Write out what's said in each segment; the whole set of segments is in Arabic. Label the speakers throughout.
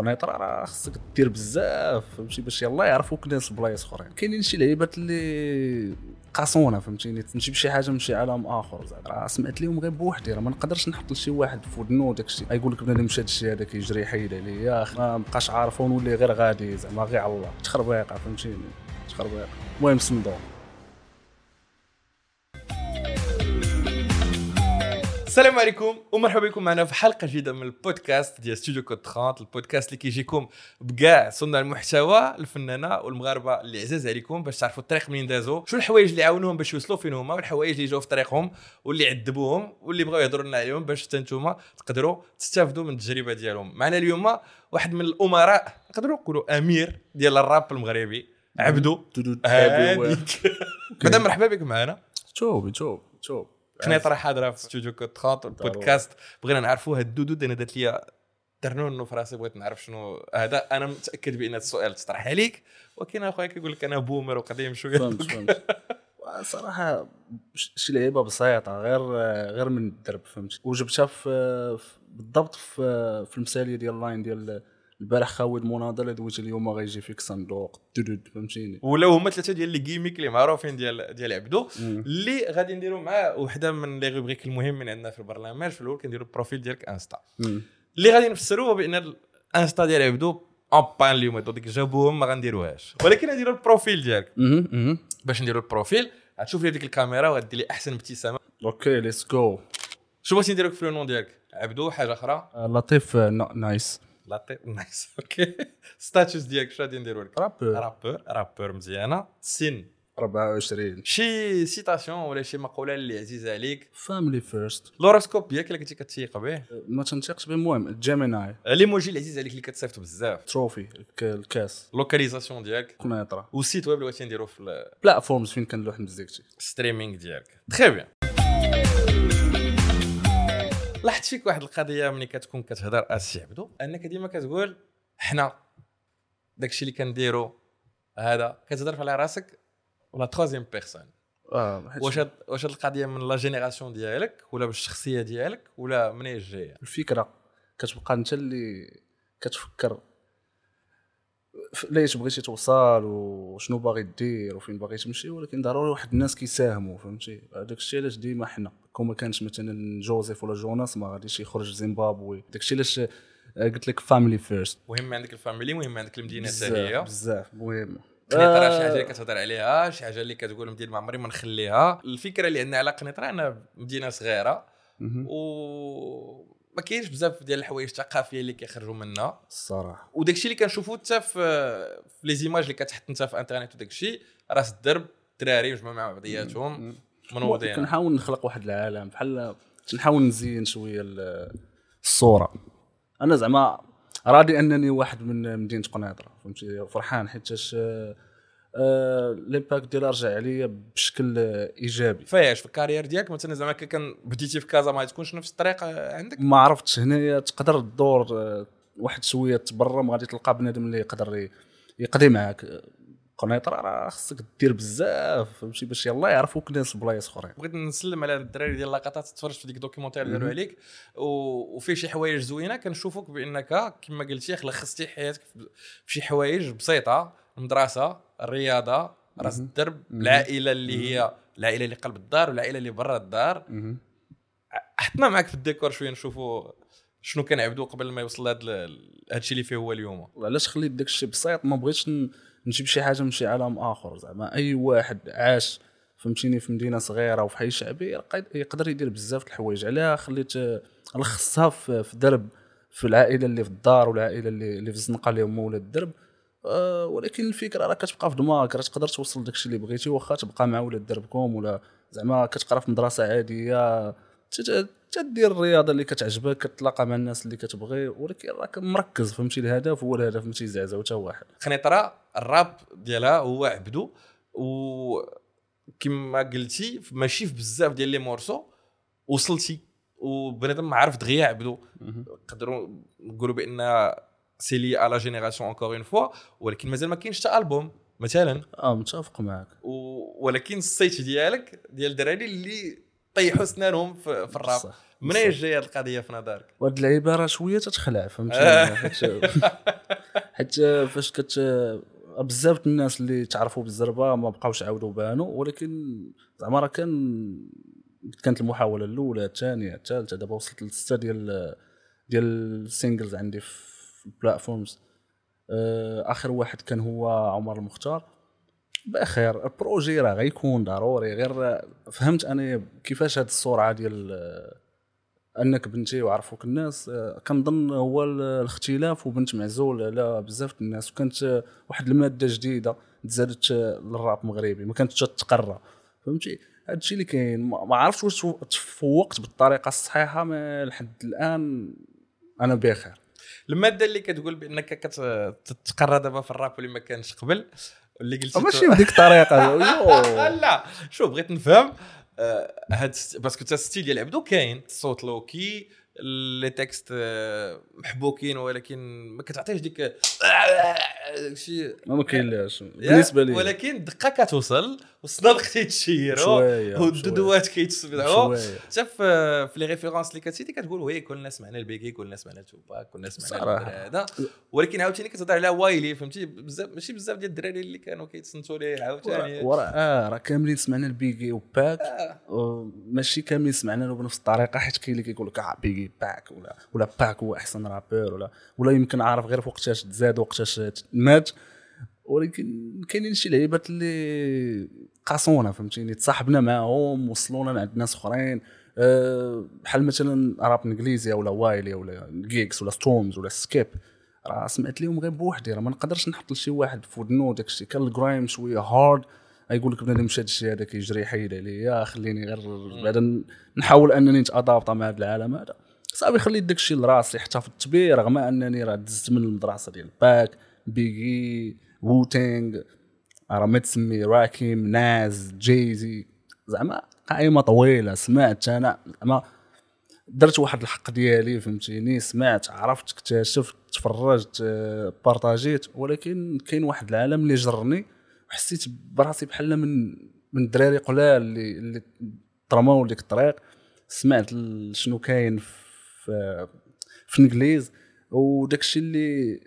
Speaker 1: قنيطره راه خصك دير بزاف فهمتي؟ باش يلاه يعرفوك ناس بلايص أخرين. كاينين شي لعيبات اللي قاسونا فهمتيني تمشي بشي حاجة من شي عالم آخر زعما راه سمعت لهم غير بوحدي راه ما نقدرش نحط لشي واحد في ودنو داك الشيء. يقول لك بنادم مشى الشيء هذا كيجري يحيد عليه. يا أخي ما بقاش عارف ونولي غير غادي زعما غير على الله. تخربيقه فهمتيني؟ تخربيقه المهم صندوق
Speaker 2: السلام عليكم ومرحبا بكم معنا في حلقة جديدة من البودكاست ديال ستوديو كود 30 البودكاست اللي كيجيكم بكاع صناع المحتوى الفنانة والمغاربة اللي عزاز عليكم باش تعرفوا الطريق منين دازوا شو الحوايج اللي عاونوهم باش يوصلوا فين هما والحوايج اللي جاوا في طريقهم واللي عذبوهم واللي بغاو يهضروا لنا عليهم باش حتى نتوما تقدروا تستافدوا من التجربة ديالهم. معنا اليوم واحد من الأمراء نقدروا نقولوا أمير ديال الراب المغربي عبدو. مدام مرحبا بك معنا.
Speaker 1: توب توب توب.
Speaker 2: قنيطره حاضره في استوديو كود 30 البودكاست بغينا نعرفوا هاد الدودود أنا دارت لي ترنون في راسي بغيت نعرف شنو هذا. أنا متأكد بأن السؤال تطرح عليك. ولكن أخويا كيقول لك أنا بومر وقديم شوية.
Speaker 1: فهمت فهمت. صراحة شي لعيبة بسيطة غير غير من الدرب فهمت. وجبتها في بالضبط في في المثالية ديال اللاين ديال البارح خاوي المناضله دويت اليوم غيجي فيك صندوق. دودود فهمتيني؟
Speaker 2: ولا هما ثلاثة ديال les gimmicks اللي معروفين ديال ديال عبدو اللي غادي نديروا معاه وحده من les rubriques المهمين عندنا في البرنامج في الأول كنديروا ال profil ديالك انستا اللي غادي نفسروا بأن الانستا ديال عبدو en panne اليوم ديك جابوهم ما غنديروهاش. ولكن نديروا ال profil ديالك. باش نديروا ال profil غتشوف لي ديك الكاميرا وغادي لي أحسن ابتسامة.
Speaker 1: OK let's go
Speaker 2: شو بغيتي نديرو في لو ديالك؟ عبدو حاجة أخرى؟
Speaker 1: لطيف nice
Speaker 2: لطيف nice OK status ديالك شنو غادي نديرو لك
Speaker 1: rappeur
Speaker 2: rappeur rappeur مزيانه سن
Speaker 1: 24
Speaker 2: شي citation ولا شي مقوله اللي عزيزه عليك
Speaker 1: family first
Speaker 2: l'horoscope ديالك اللي كنتي كتيق به
Speaker 1: ما تنتيقش به المهم gemini
Speaker 2: l'emoji العزيز عليك اللي كتصيفط بزاف
Speaker 1: trophée الكاس
Speaker 2: localisation ديالك
Speaker 1: قنيطره
Speaker 2: وال site web اللي بغيتي نديرو في
Speaker 1: platforms فين كنلوح مزيكتي
Speaker 2: ال streaming ديالك très bien لاحظت فيك واحد القضية ملي كتكون كتهضر اسي عبدو أنك ديما كتقول حنا داكشي اللي كنديرو هذا كتهضر على راسك ولا troisième personne
Speaker 1: آه
Speaker 2: واش هاد واش هاد القضية من la génération ديالك ولا بالشخصيه ديالك ولا منين جاية؟
Speaker 1: الفكرة كتبقى أنت اللي كتفكر ليش بغيتي توصل وشنو باغي دير وفين باغي تمشي ولكن ضروري واحد الناس كيساهموا فهمتي؟ هذاك الشيء علاش ديما حنا. كون ما كانش مثلا جوزيف ولا جوناس ما غاديش يخرج زيمبابوي. داك الشيء علاش قلت لك family first
Speaker 2: مهم عندك ال family مهم عندك المدينة حتى
Speaker 1: بزاف
Speaker 2: هي
Speaker 1: بزاف مهم
Speaker 2: قنيطرة شي
Speaker 1: آه.
Speaker 2: حاجة اللي كتهضر عليها شي حاجة اللي كتقول مدينة ما عمري ما نخليها. الفكرة اللي عندنا على قنيطرة أنا مدينة
Speaker 1: صغيرة.
Speaker 2: و ما كاينش بزاف ديال الحوايج الثقافية اللي كيخرجوا منها
Speaker 1: الصراحه
Speaker 2: وداك الشيء اللي كنشوفو حتى في في les images اللي كتحط انت في انترنت وداك الشيء راس الدرب الدراري مجموعه مع بعضياتهم. منوضين
Speaker 1: كنحاول نخلق واحد العالم بحال نحاول نزين شوية ال- الصورة. أنا زعما راضي أنني واحد من مدينة قنيطره فهمتي؟ فرحان حيتاش آه، آه، l'impact ديالها رجع عليا بشكل آه، إيجابي.
Speaker 2: فاش في ال carrière ديالك مثلا زعما كان بديتي في كازا ما تكونش نفس الطريقة عندك؟
Speaker 1: ما عرفتش هنايا تقدر تدور آه، واحد شوية تبرم غادي تلقى بنادم اللي يقدر يقضي معاك. آه، قنيطره راه خصك دير بزاف فهمتي باش يلاه يعرفوك ناس بلايص أخرين.
Speaker 2: بغيت نسلم على الدراري ديال لاقطات تفرجت في ديك ال documentaire اللي داروا عليك وفيه شي حوايج زوينة كنشوفوك بأنك كما قلتي لخصتي حياتك في في شي حوايج بسيطة المدرسة الرياضه راس الدرب العائلة اللي هي العائلة اللي قلب الدار والعائلة اللي برا الدار. حطنا معاك في الديكور شوية نشوفوا شنو كان عبدو قبل ما يوصل لهذا الشيء اللي فيه هو اليوم.
Speaker 1: علاش خليت داك الشيء بسيط؟ ما بغيتش ن- نجيب شي حاجة من شي عالم آخر زعما. أي واحد عاش فهمتيني في مدينة صغيرة وفي حي شعبي يق- يقدر يدير بزاف الحوايج. عليها خليت لخصتها في درب في العائلة اللي في الدار والعائلة اللي اللي في الزنقة اللي هما ولاد الدرب أه ولكن الفكرة راه كتبقى في دماغك راه تقدر توصل داك الشيء اللي بغيتي واخا تبقى مع ولاد دربكم ولا زعما كتقرا في مدرسة عادية. تدير الرياضة اللي كتعجبك كتلاقى مع الناس اللي كتبغي ولكن راك مركز فهمتي الهدف؟ هو الهدف ما تيزعزعو حتى واحد.
Speaker 2: قنيطره الراب ديالها هو عبدو و كما قلتي ماشي في بزاف ديال les morceaux وصلتي وبنادم ما عرف دغيا عبدو. نقدروا نقولوا بأن c'est la génération encore une fois ولكن مازال ما كاينش حتى ألبوم مثلا.
Speaker 1: آه متفق معك
Speaker 2: و... ولكن الصيت ديالك ديال الدراري اللي طيحوا سنانهم في, في الراب.
Speaker 1: صح
Speaker 2: من اين جاية هذه القضية في نظرك؟
Speaker 1: وهاد اللعيبة راه شوية تتخلع فهمتي؟
Speaker 2: آه.
Speaker 1: حيت فاش كت بزاف الناس اللي تعرفوا بالزربة ما بقاوش عاودوا بانوا ولكن زعما راه كان كانت المحاولة الأولى الثانية الثالثة. دابا وصلت لسته ديال ديال ال singles عندي في ال platforms آه، آخر واحد كان هو عمر المختار. بخير ال projet راه غيكون ضروري. غير فهمت أنا كيفاش هاد السرعه ديال أنك بنتي وعرفوك الناس آه، كنظن هو ال- الاختلاف وبنت معزول على بزاف الناس. وكانت واحد المادة جديدة تزادت للراب المغربي ما كانتش تتقرى. فهمتي؟ هذا الشيء اللي كاين. ما عرفتش واش تفوقت بالطريقة الصحيحة ما لحد الآن أنا بخير.
Speaker 2: المادة اللي كتقول بأنك كتتقرى دابا في الراب اللي ما كانش قبل اللي قلتي
Speaker 1: ماشي بديك الطريقة.
Speaker 2: لا شوف بغيت نفهم آه، هاد باسكو تا الستيل ديال عبدو كاين الصوت لوكي لي تكست آه، محبوكين ولكن ما كتعطيش ديك آه، شي
Speaker 1: ما كاينلاش. بالنسبة لي
Speaker 2: ولكن الدقه كتوصل والصداق تيتشيروا والدودوات كيتسبعوا حتى في في لي ريفيرونس اللي كتسيتي كتقول وي كلنا سمعنا البيكي كلنا سمعنا توباك كلنا سمعنا
Speaker 1: صراحة.
Speaker 2: الدراري هذا ولكن عاوتاني كتهضر على Wiley فهمتي؟ بزاف ماشي بزاف ديال الدراري اللي كانوا كيتصنتوا ليه عاوتاني.
Speaker 1: آه راه كاملين سمعنا البيجي وباك.
Speaker 2: آه.
Speaker 1: ماشي كاملين سمعنا له بنفس الطريقة حيت كاين اللي كيقول لك آه باك ولا ولا باك هو أحسن rappeur ولا ولا يمكن عارف غير وقتاش تزاد وقتاش مات. ولكن كاينين شي لعيبات اللي قاسونا فهمتيني؟ تصاحبنا معاهم وصلونا لعند ناس أخرين. أه بحال مثلا راب إنجليزي ولا Wiley ولا Giggs ولا Stormzy ولا Skepta. راه سمعت لهم غير بوحدي راه ما نقدرش نحط لشي واحد في ودنو داك الشيء كان ال grime شوية hard يقول لك بنادم شاد الشيء هذا كيجري حيد عليا خليني غير بعدا نحاول أنني نت adapter مع هذا العالم هذا. صافي خليت داك الشيء لراسي في التبير رغم أنني راه دزت من المدرسة ديال باك بيجي Wu-Tang راه ما تسمي Rakim Nas Jay-Z زعما قائمة طويلة سمعت أنا زعما درت واحد الحق ديالي فهمتيني؟ سمعت عرفت اكتشفت تفرجت آه، بارطاجيت ولكن كاين واحد العالم اللي جرني وحسيت براسي بحال من من الدراري قلال اللي اللي ترماو لديك الطريق. سمعت شنو كاين في في الإنجليز. وداك الشيء اللي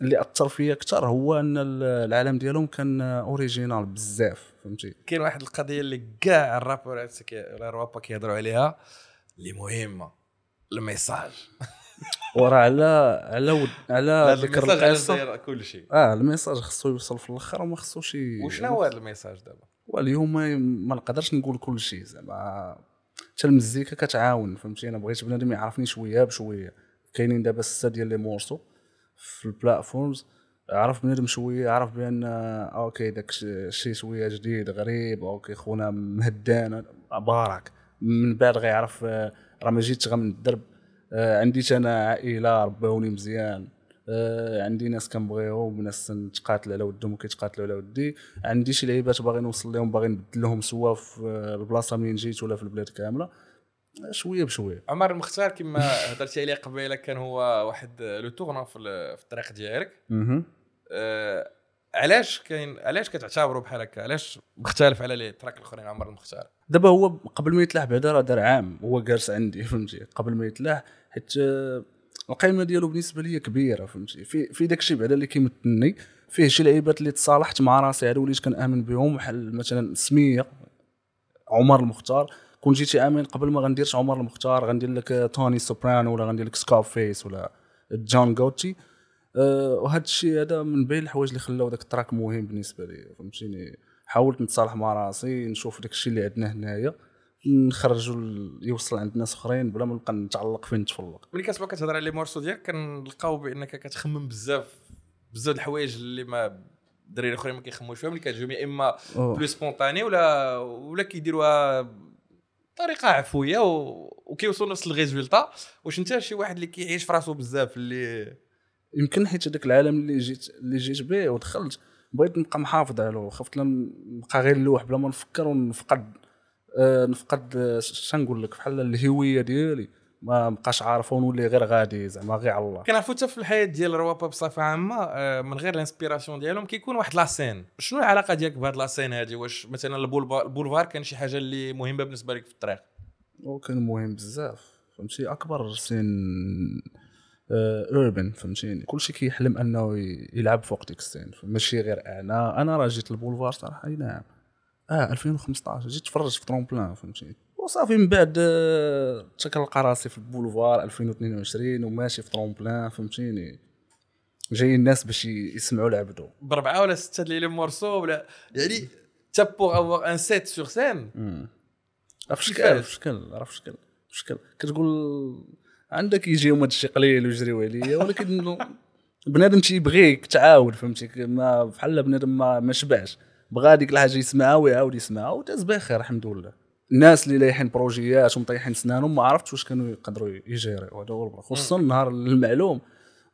Speaker 1: اللي أثر فيا أكثر هو أن ال- العالم ديالهم كان original بزاف فهمتي؟
Speaker 2: كاين واحد القضية اللي كاع الرابورات ولا الرابا كيهضروا عليها اللي مهمه ال message.
Speaker 1: وراه على على ود على ذكر
Speaker 2: القصة. كل شيء
Speaker 1: آه ال message خصو يوصل في الأخر وما خصوش
Speaker 2: وشنو هو هذا ال message دابا؟
Speaker 1: واليوم ما نقدرش نقول كل شيء زعما حتى المزيكا كتعاون فهمتي؟ أنا بغيت بنادم يعرفني شوية بشوية. كاينين دابا ستة ديال les morceaux في ال platforms عرف بنادم شوية عرف بأن آه، okay داك الشيء شوية جديد غريب okay خونا مهدان بارك من بعد غيعرف آه، راه ما جيتش الدرب آه، عندي أنا عائلة رباوني مزيان. آه، عندي ناس كنبغيهم ناس نتقاتل على ودهم وكيتقاتلوا على ودي. عندي شي لعيبات باغي نوصل لهم باغي نبدل لهم سوا في البلاصة منين جيت ولا في البلاد كاملة. شوية بشوية.
Speaker 2: عمر المختار كما هضرتي عليه قبيلة كان هو واحد لو تورنا في ال- في الطريق ديالك. آه، علاش كاين علاش كتعتبروا بحال هكا؟ علاش مختلف على لي تراك الأخرين عمر المختار؟
Speaker 1: دابا هو قبل ما يتلاح بعدا راه دار عام هو جالس عندي فهمتي؟ قبل ما يتلاح حيت القيمة ديالو بالنسبة لي كبيرة فهمتي؟ في في داك الشيء بعدا اللي كيمثلني فيه شي لعيبات اللي تصالحت مع راسي عاد وليت كنآمن بهم بحال مثلا سمية عمر المختار. كون جيتيني من قبل ما غنديرش عمر المختار غندير لك Tony Soprano ولا غندير لك Scarface ولا John Gotti أه وهذا الشيء هذا من بين الحوايج اللي خلاو داك ال track مهم بالنسبة لي فهمتيني؟ حاولت نتصالح مع راسي نشوف داك الشيء اللي عندنا هنايا. نخرجوا يوصل عند ناس أخرين بلا ما نبقى نتعلق فين نتفلق
Speaker 2: ملي كتبقى كتهضر على les morceaux ديالك كنلقاو بأنك كتخمم بزاف بزاف الحوايج اللي ما الدراري الاخرين ما كيخموش فيهم اللي كتجيهم يا
Speaker 1: إما.
Speaker 2: plus spontané ولا ولا كيديروها بطريقة عفوية و... وكيوصلوا نفس ال résultat واش انت شي واحد اللي كيعيش في راسو بزاف اللي
Speaker 1: يمكن حيت هذاك العالم اللي جيت اللي جيت به ودخلت بغيت نبقى محافظ عليه خفت نبقى غير اللوح بلا ما نفكر ونفقد نفقد آه، ش نقول لك؟ بحال الهوية ديالي. ما بقاش عارف ونولي غير غادي زعما غير على الله.
Speaker 2: كنعرفوا حتى في الحياة ديال الروابا بصفة عامة آه، من غير ال inspiration ديالهم كيكون واحد la scène شنو العلاقة ديالك بهاد la scène هادي؟ واش مثلا البولفا- البولفار كان شي حاجة اللي مهمة بالنسبة لك في الطريق؟
Speaker 1: وكان مهم بزاف فهمتي؟ أكبر scène urbaine فهمتيني؟ كلشي كيحلم أنه يلعب فوق ديك ال scène ماشي غير أنا. أنا راه جيت البولفار صراحة نعم. آه 2015 جيت تفرجت في tremplin فهمتيني وصافي من بعد آه، حتى كنلقى راسي في البولفار 2022 وماشي في tremplin فهمتيني؟ جاي الناس باش يسمعوا العبدو
Speaker 2: بربعة ولا ستة les morceaux ولا؟ يعني تا pour avoir un set sur
Speaker 1: scène في شكل شكل في شكل شكل. كتقول عندك يجيهم هاد الشيء قليل ويجريو عليا ولكن بنادم تيبغيك تعاود فهمتي؟ ما بحال بنادم ما, ما شبعش. بغا ديك الحاجة يسمعها ويعاود يسمعها وداز بخير الحمد لله. الناس اللي لايحين بروجيات ومطيحين سنانهم ما عرفتش واش كانوا يقدروا يجيريو هذا هو خصوصا النهار المعلوم.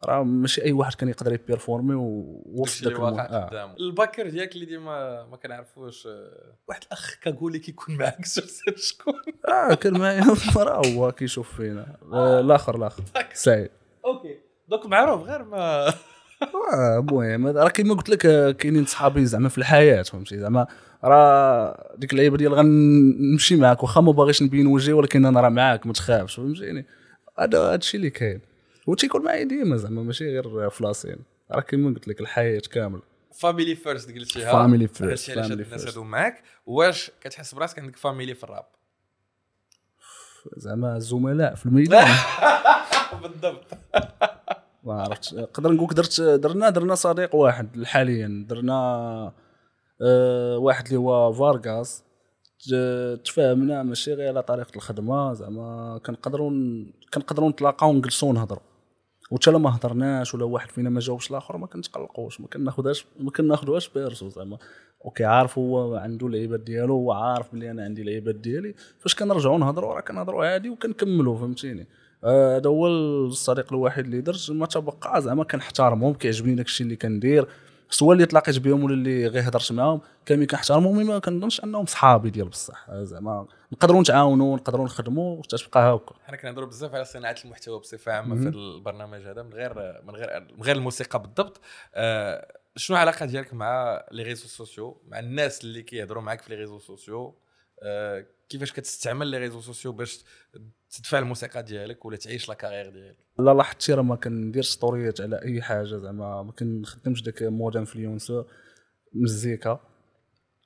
Speaker 1: راه ماشي أي واحد كان يقدر يبيرفورمي ووسط داك
Speaker 2: واقع
Speaker 1: الم- آه.
Speaker 2: ال backeur ديالك اللي ديما ما كنعرفوش واحد الأخ cagoulé كيكون معاك شكون.
Speaker 1: آه كان معايا راه هو كيشوف فينا. آه، الآخر الآخر. سعيد.
Speaker 2: okay. دوك معروف غير ما
Speaker 1: المهم راه كيما قلت لك آه، كاينين صحابي زعما في الحياة فهمتي؟ زعما راه ديك اللعيبة ديال غنمشي معاك واخا ما باغيش نبين وجهي ولكن أنا راه معاك ما تخافش فهمتيني؟ هذا الشيء اللي كاين. وتيكون معايا ديما زعما ماشي غير ف la scène. راه كيما قلت لك الحياة كامل
Speaker 2: family first قلتيها
Speaker 1: Family first,
Speaker 2: هادشي علاش الناس. هادو معاك؟ واش كتحس براسك عندك famille في الراب؟
Speaker 1: زعما الزملاء في الميدان.
Speaker 2: بالضبط.
Speaker 1: ما عرفتش. نقدر نقولك درت درنا درنا صديق واحد حاليا. درنا آه واحد اللي هو فارغاس. ت- تفاهمنا ماشي غير على طريقة الخدمة. زعما كنقدروا كنقدروا نتلاقاو ونجلسوا ونهضروا. وتا ما هضرناش ولا واحد فينا ما جاوبش الآخر ما كنتقلقوش ما كناخذهاش ما كناخذوهاش perso زعما. OK عارف هو عنده العيبات ديالو هو عارف بلي أنا عندي العيبات ديالي فاش كنرجعوا نهضروا راه كنهضروا عادي وكنكملوا فهمتيني. هذا هو الصديق الوحيد اللي درت. ما تبقى زعما كنحترمهم كيعجبني داك الشيء اللي كندير. سواء اللي تلاقيت بهم ولا اللي غير هضرت معاهم. كاملين كنحترمهم ما كنظنش انهم صحابي ديال بصح. زعما نقدروا نتعاونوا نقدروا نخدموا وتتبقى هاكا.
Speaker 2: حنا كنهضروا بزاف على صناعة المحتوى بصفة عامة في البرنامج هذا من غير من غير من غير الموسيقى بالضبط. آه شنو العلاقه ديالك مع les réseaux sociaux؟ مع الناس اللي كيهضروا معاك في les réseaux sociaux؟ آه كيفاش كتستعمل les réseaux sociaux باش تدفع الموسيقى ديالك ولا تعيش la carrière ديالك؟
Speaker 1: لا لاحظتي راه ما كنديرش story ات على أي حاجة زعما ما كنخدمش داك mode influenceur مزيكا.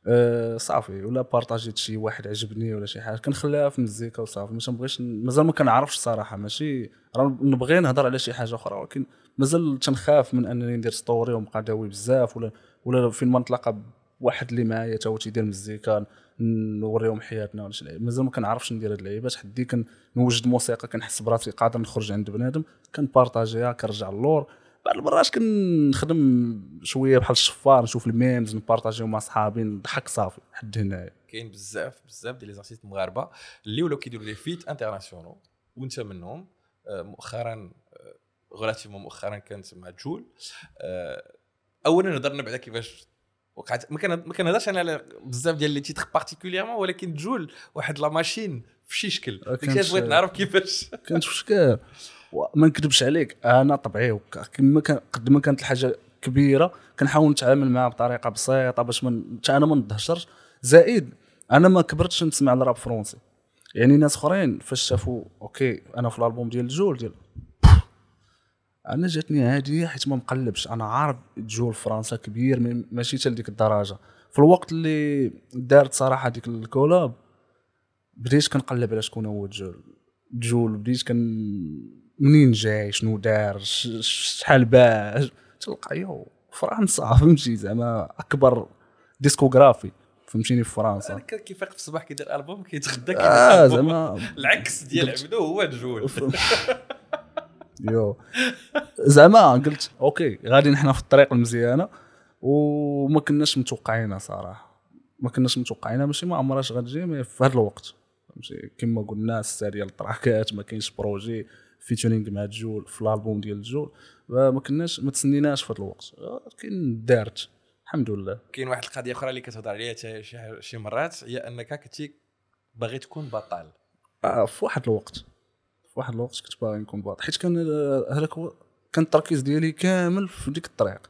Speaker 1: أه صافي ولا partag يت شي واحد عجبني ولا شي حاجة كنخليها في مزيكا وصافي. ما تنبغيش مازال ما كنعرفش الصراحه ماشي راه نبغي نهضر على شي حاجة أخرى ولكن مازال تنخاف من أنني ندير story ونبقى داوي بزاف ولا ولا فين ما نتلاقى بواحد اللي معايا تا هو تيدير مزيكا. نوريهم حياتنا ولا شي مازال ما كنعرفش ندير هاد اللعيبات. حدي كنوجد موسيقى كنحس براسي قادر نخرج عند بنادم كن partager ها كنرجع اللور بعض المرات كنخدم شوية بحال الشفار نشوف ال memes ن partager هم مع صحابي نضحك صافي حد هنايا.
Speaker 2: كاين بزاف بزاف ديال les artistes مغاربة اللي ولاو كيديروا les feats internationaux. وانت منهم آه، مؤخرا relativement مؤخرا كانت مع جول. آه، اولا هضرنا بعدا كيفاش وقعت ما كنهضرش أنا على بزاف ديال les titres particulièrement ولكن جول واحد لا ماشين في شي شكل ديك بغيت نعرف كيفاش.
Speaker 1: كانت في شكال ما نكذبش عليك أنا طبيعي هكا. كما كان قد ما كانت الحاجة كبيرة كنحاول نتعامل معها بطريقة بسيطة باش من حتى أنا ما نضهشرش زائد أنا ما كبرتش نسمع ال rap français يعني ناس أخرين فاش شافوا OK أنا في الألبوم ديال جول ديال أنا جاتني عاديه حيت ما مقلبش. أنا عارف جول فرنسا كبير ماشي حتى لديك الدرجة. في الوقت اللي دارت صراحة ديك ال collab بديت كنقلب على شكون هو جول جول بديت كن منين جاي؟ شنو دار؟ شحال باع تلقى يو فرنسا فهمتي؟ زعما أكبر discographie فهمتيني في فرنسا.
Speaker 2: كيفيق في الصباح كيدير ألبوم كيتغدى كيدير
Speaker 1: آه
Speaker 2: ألبوم.
Speaker 1: زعما
Speaker 2: العكس ديال عبدو هو جول
Speaker 1: يو. زعما قلت OK غادي نحن في الطريق المزيانة. وما كناش متوقعينها صراحة. ما كناش متوقعينها ماشي ما عمرهاش غتجي mais في هذا الوقت. فهمتي؟ كما قلنا السا ديال ال track ات ما كاينش projet featuring مع جول في الالبوم ديال جول ما كناش ما تسنيناش في هذا الوقت. ولكن دارت. الحمد لله.
Speaker 2: كاين واحد القضية أخرى اللي كتهضر عليها شي مرات هي أنك كنتي باغي تكون بطل.
Speaker 1: آه، في واحد الوقت. واحد الوقت كنت باغي نكون بطل حيت كان هذاك كان التركيز ديالي كامل في ديك الطريق.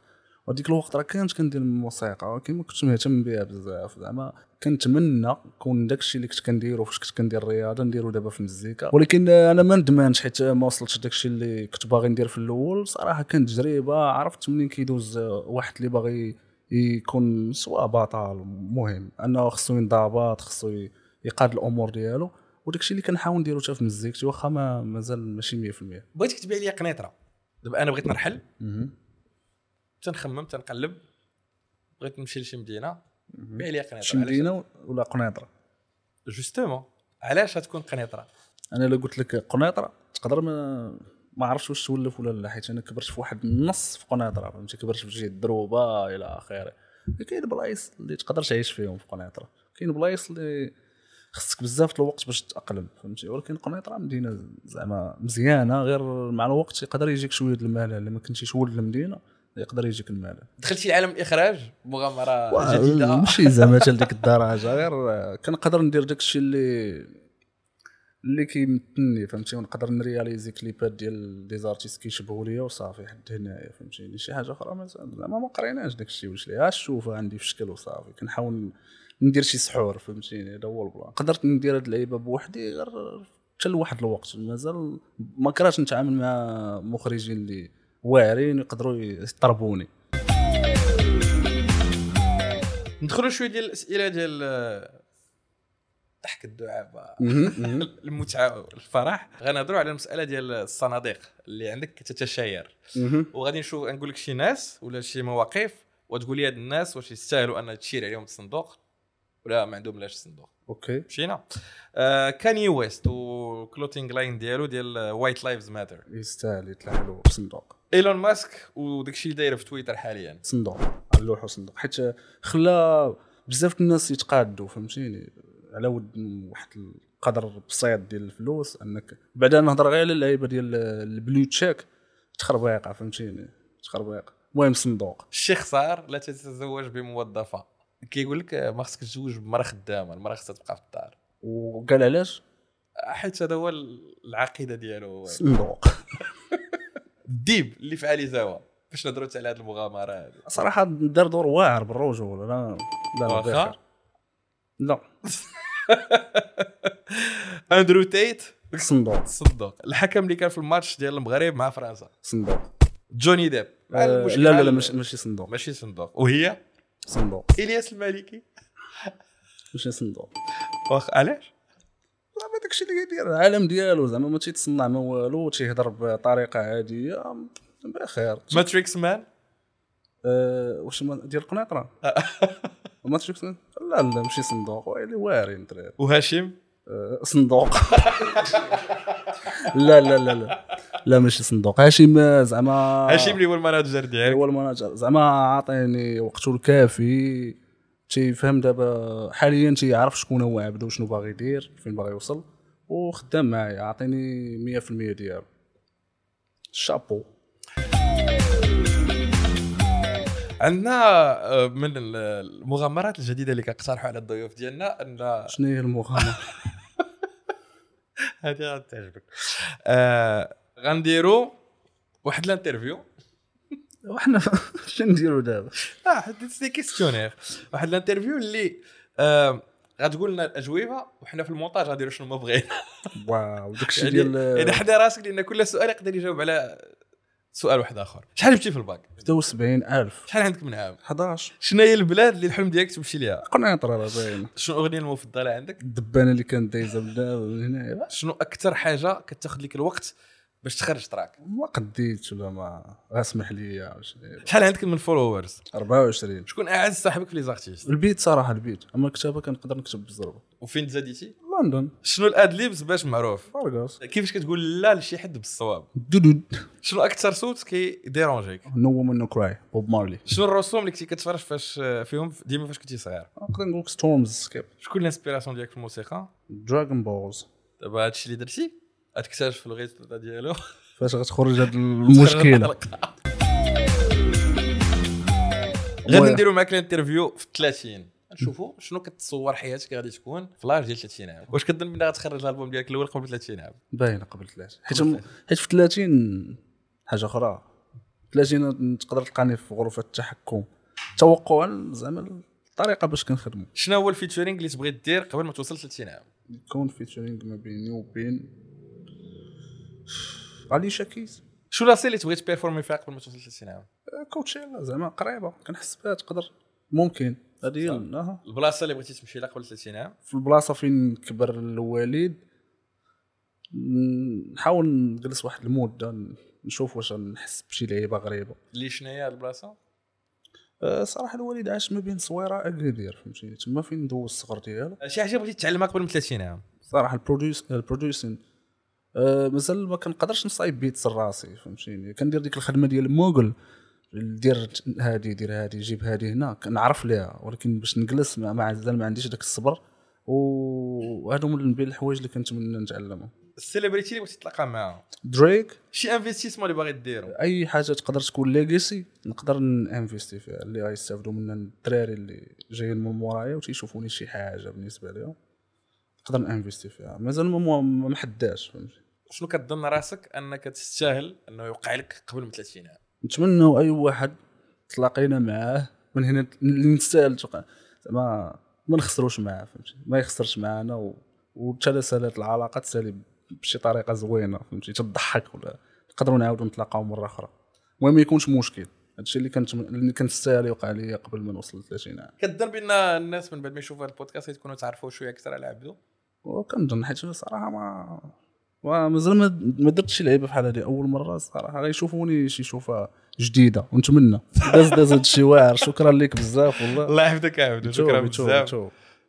Speaker 1: وديك الوقت راه كانت كندير الموسيقى ولكن ما كنتش مهتم بها بزاف. زعما كنتمنى كون داكشي اللي كنت كنديرو فاش كنت كندير الرياضه نديرو دابا في المزيكا ولكن أنا ما ندمانش حيت ما وصلتش داكشي اللي كنت باغي ندير في الأول. صراحة كانت تجربة عرفت منين كيدوز واحد اللي باغي يكون سواء بطل مهم. أنه خصو ينضبط خصو يقاد الأمور ديالو. وداكشي اللي كنحاول نديرو حتى في مزيكتي واخا ما مازال ماشي 100%
Speaker 2: بغيتك تبيع لي قنيطرة. دابا أنا بغيت نرحل. تنخمم تنقلب. بغيت نمشي لشي مدينة. بيع لي قنيطرة.
Speaker 1: شي مدينة ولا قنيطرة؟
Speaker 2: justement علاش غتكون قنيطرة؟
Speaker 1: أنا إلا قلت لك قنيطرة تقدر ما ما عرفتش واش تولف ولا لا حيت أنا كبرت في واحد النص في قنيطرة فهمتي؟ كبرت في شي دروبة إلى آخره. كاين بلايص اللي تقدر تعيش فيهم في قنيطرة. كاين بلايص اللي خصك بزاف الوقت باش تتأقلم فهمتي؟ ولكن قنيطرة مدينه زعما مزيانة غير مع الوقت يقدر يجيك شوية الملل إلا ما كنتيش ولد المدينة يقدر يجيك الملل
Speaker 2: دخلتي لعالم الإخراج؟ مغامرة جديدة.
Speaker 1: ماشي زعما حتى لديك الدرجة غير كنقدر ندير داك الشيء اللي اللي كيمثلني فهمتي؟ ونقدر ن réaliser clip ات ديال des artistes كيشبهوا ليا وصافي حد هنايا فهمتيني؟ شي حاجة أخرى ما زعما ما قريناش داك الشيء واش ليها شوفها عندي في شكل وصافي كنحاول ندير شي سحور فهمتيني؟ هذا هو البلان. قدرت ندير هاد اللعيبة بوحدي غير حتى لواحد الوقت. مازال ما كرهتش نتعامل مع مخرجين اللي واعرين يقدروا يطربوني.
Speaker 2: ندخلوا شوية ديال الأسئلة ديال آه، ضحك الدعابه المتعة والفرح. غنهضروا على المسألة ديال الصناديق اللي عندك كتتشاير وغادي نشوف نقول لك شي ناس ولا شي مواقف وتقول لي هاد الناس واش يستاهلوا أن تشير عليهم الصندوق. ولا ما عندهم لاش الصندوق
Speaker 1: OK.
Speaker 2: مشينا. آه كاني ويست و clothing line ديالو ديال White Lives Matter
Speaker 1: يستاهل يطلع له بصندوق
Speaker 2: ايلون ماسك وداك الشيء اللي داير في تويتر حاليا.
Speaker 1: صندوق. اللوحه صندوق. حيت خلا بزاف الناس يتقادوا فهمتيني؟ على ود واحد القدر بسيط ديال الفلوس أنك بعدا نهضر غير على اللعيبة ديال ال blue check تخربيقه فهمتيني؟ تخربيقه المهم صندوق.
Speaker 2: الشيخ صار لا تتزوج بموظفة. كيقول لك ما خصك تزوج بمرأة خدامة المرأة خصها تبقى في الدار.
Speaker 1: وقال علاش؟
Speaker 2: حيت هذا هو العقيدة ديالو.
Speaker 1: صندوق.
Speaker 2: الديب اللي في علي زاوى باش نهضروا على هذه المغامرة هذه
Speaker 1: صراحة دار دور واعر بالرجوله لا؟ لا لا
Speaker 2: واخا؟
Speaker 1: بخير. لا.
Speaker 2: أندرو تيت؟
Speaker 1: صندوق.
Speaker 2: صندوق. الحكم اللي كان في الماتش ديال المغرب مع فرنسا.
Speaker 1: صندوق.
Speaker 2: جوني ديب.
Speaker 1: آه،
Speaker 2: المشكل
Speaker 1: لا لا لا ماشي صندوق.
Speaker 2: ماشي صندوق. وهي؟
Speaker 1: صندوق.
Speaker 2: إلياس المالكي.
Speaker 1: ماشي صندوق؟
Speaker 2: واخ علاش؟
Speaker 1: لا ما داكشي اللي كيدير العالم ديالو زعما ما تيتصنع ما والو تيهضر بطريقة عادية بخير.
Speaker 2: ماتريكس مان
Speaker 1: أه واش ديال القنيطره ما تشوف لا لا ماشي صندوق دراري
Speaker 2: وهاشم؟
Speaker 1: صندوق. لا لا لا لا. لا ماشي صندوق. هاشم زعما
Speaker 2: هاشم اللي هو الماناجر ديالك.
Speaker 1: هو المناجر زعما عاطيني وقته الكافي. تيفهم دابا حاليا تيعرف شكون هو عبده وشنو باغي يدير فين باغي يوصل وخدام معايا. عاطيني 100% ديالو. شابو.
Speaker 2: عندنا آه، من ال- المغامرات الجديدة اللي كنقترحوا على الضيوف ديالنا أن
Speaker 1: شنو هي المغامرة؟
Speaker 2: هذه غتعجبك. آه غنديروا واحد الانترفيو.
Speaker 1: وحنا شنو نديرو دابا.
Speaker 2: آه حديت c'est questionnaire. واحد ال interview اللي آه غتقول لنا الأجوبة وحنا في المونتاج غنديروا شنو ما بغينا.
Speaker 1: واو داكشي
Speaker 2: يعني
Speaker 1: ديال
Speaker 2: يعني حدا راسك لأن كل سؤال يقدر يجاوب على سؤال واحد آخر. شحال جبتي في الباك؟
Speaker 1: 76000
Speaker 2: شحال عندك من عام
Speaker 1: 11
Speaker 2: شنو هي البلاد اللي الحلم ديالك تمشي ليها؟
Speaker 1: قنيطرة راه باين
Speaker 2: شنو الاغنيه المفضلة عندك؟
Speaker 1: الدبانة اللي كانت دايزة هنايا
Speaker 2: شنو أكثر حاجة كتاخذ لك الوقت باش تخرج track؟
Speaker 1: ما قديتش ولا ما غاسمح ولا شنو.
Speaker 2: شحال عندك من followers
Speaker 1: 24
Speaker 2: شكون أعز صاحبك في les artistes
Speaker 1: ال beat صراحة ال beat. أما الكتابة كنقدر نكتب بالزربه
Speaker 2: وفين تزاديتي
Speaker 1: لندن.
Speaker 2: شنو ال ad-libs باش معروف؟
Speaker 1: فارغاس
Speaker 2: كيفاش كتقول لا لشي حد بالصواب؟
Speaker 1: دودود.
Speaker 2: شنو أكثر صوت كي
Speaker 1: dérange يك؟ No Woman No Cry بوب مارلي
Speaker 2: شنو الرسوم اللي كنتي كتفرج فاش فيهم؟ ديما فاش كنتي صغير.
Speaker 1: نقدر نقول لك ستورمز سكيب
Speaker 2: شكون ال inspiration ديالك في الموسيقى؟
Speaker 1: Dragon Ball Z
Speaker 2: دابا هادشي اللي درتي؟ غتكتشف الغيط ديالو.
Speaker 1: فاش غتخرج هذا المشكلة
Speaker 2: غادي نديرو معاك ال interview في 30 نشوفوا شنو كتصور حياتك غادي تكون في l'âge ديال 30 عام. واش كظن بلي غتخرج الألبوم ديالك الأول قبل 30 عام؟
Speaker 1: باينة قبل 30 حيت حيت في 30 حاجة أخرى. تلاقينا تقدر تلقاني في غرفة التحكم توقعا زعما الطريقة باش كنخدموا
Speaker 2: شنو هو ال featuring اللي تبغي دير قبل ما توصل 30 عام؟
Speaker 1: يكون featuring ما بيني وبين علي شاكيز.
Speaker 2: شنو la scène اللي تبغي ت perform ي فيها قبل ما توصل 30 عام؟
Speaker 1: Coachella زعما قريبة. كنحس بها تقدر. ممكن. هذه هي.
Speaker 2: البلاصة اللي بغيتي تمشي لها قبل 30 عام
Speaker 1: في البلاصة فين كبر الوالد. نحاول نجلس واحد المده نشوف واش نحس بشي لعيبة غريبة.
Speaker 2: اللي شنو هي البلاصة؟
Speaker 1: أه، صراحة الوالد عاش ما بين صويرة اكادير فهمتي؟ تما فين دوز الصغر ديالو.
Speaker 2: شي حاجة بغيتي تعلمها قبل من 30 عام
Speaker 1: صراحة ال produce ال producing. أه مازال ما كنقدرش نصايب beats راسي فهمتيني؟ كندير ديك الخدمة ديال موغل. دير هادي دير هادي جيب هادي هنا كنعرف ليها ولكن باش نجلس ما مازال ما عنديش داك الصبر. وهادو من بين الحوايج اللي كنتمنى نتعلمهم.
Speaker 2: ال celebrity اللي بغيتي تتلاقى معاها؟
Speaker 1: دريك
Speaker 2: شي investissement اللي باغي ديرو.
Speaker 1: أي حاجة تقدر تكون legacy نقدر ن investi فيها. اللي غيستافدوا منها الدراري اللي جايين من مورايا وتيشوفوني شي حاجة بالنسبة لهم نقدر ن investi فيها. مازال ما ما ما محداش فهمتي؟
Speaker 2: شنو كتظن راسك أنك تستاهل أنه يوقع لك قبل من 30 عام؟
Speaker 1: نتمنى أي واحد تلاقينا معاه من هنا اللي نستاهل توقع زعما ما نخسروش معاه فهمتي؟ ما يخسرش معانا و... وتسالت العلاقة تسالي بشي طريقة زوينة فهمتي؟ تضحك ولا نقدروا نعاودوا نتلاقاو مرة أخرى. المهم ما يكونش مشكل. هادشي اللي كنت اللي كنستاهل يوقع لي قبل ما نوصل ل 30 عام
Speaker 2: كتظن بان الناس من بعد ما يشوفوا هذا البودكاست يكونوا تعرفوا شوية أكثر على عبدو؟
Speaker 1: وكنظن حيت صراحة ما ما- مازال ما درتش شي لعيبة بحال هذه أول مرة صراحة. غيشوفوني شي شوفه جديدة. ونتمنى داز داز هادشي واعر. شكرا لك بزاف والله.
Speaker 2: الله يحفظك يا عبدو. شكرا بزاف.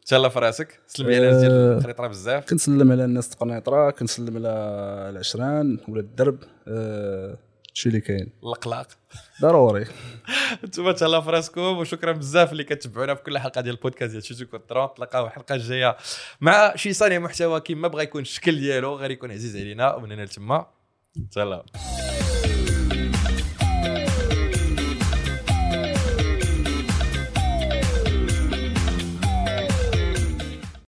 Speaker 2: تهلا في راسك سلم على الناس ديال
Speaker 1: آه.
Speaker 2: القنيطرة بزاف.
Speaker 1: كنسلم على الناس القنيطرة كنسلم على العشران ولا الدرب. آه، هادشي اللي كاين.
Speaker 2: الاقلاق
Speaker 1: ضروري.
Speaker 2: أنتم تهلا في راسكم وشكرا بزاف اللي كتبعونا في كل حلقة ديال البودكاست ديال شوتو كونترون. تلقاو الحلقة الجاية مع شي صانع محتوى كيما بغى يكون الشكل ديالو غير يكون عزيز علينا ومن هنا لتما تهلا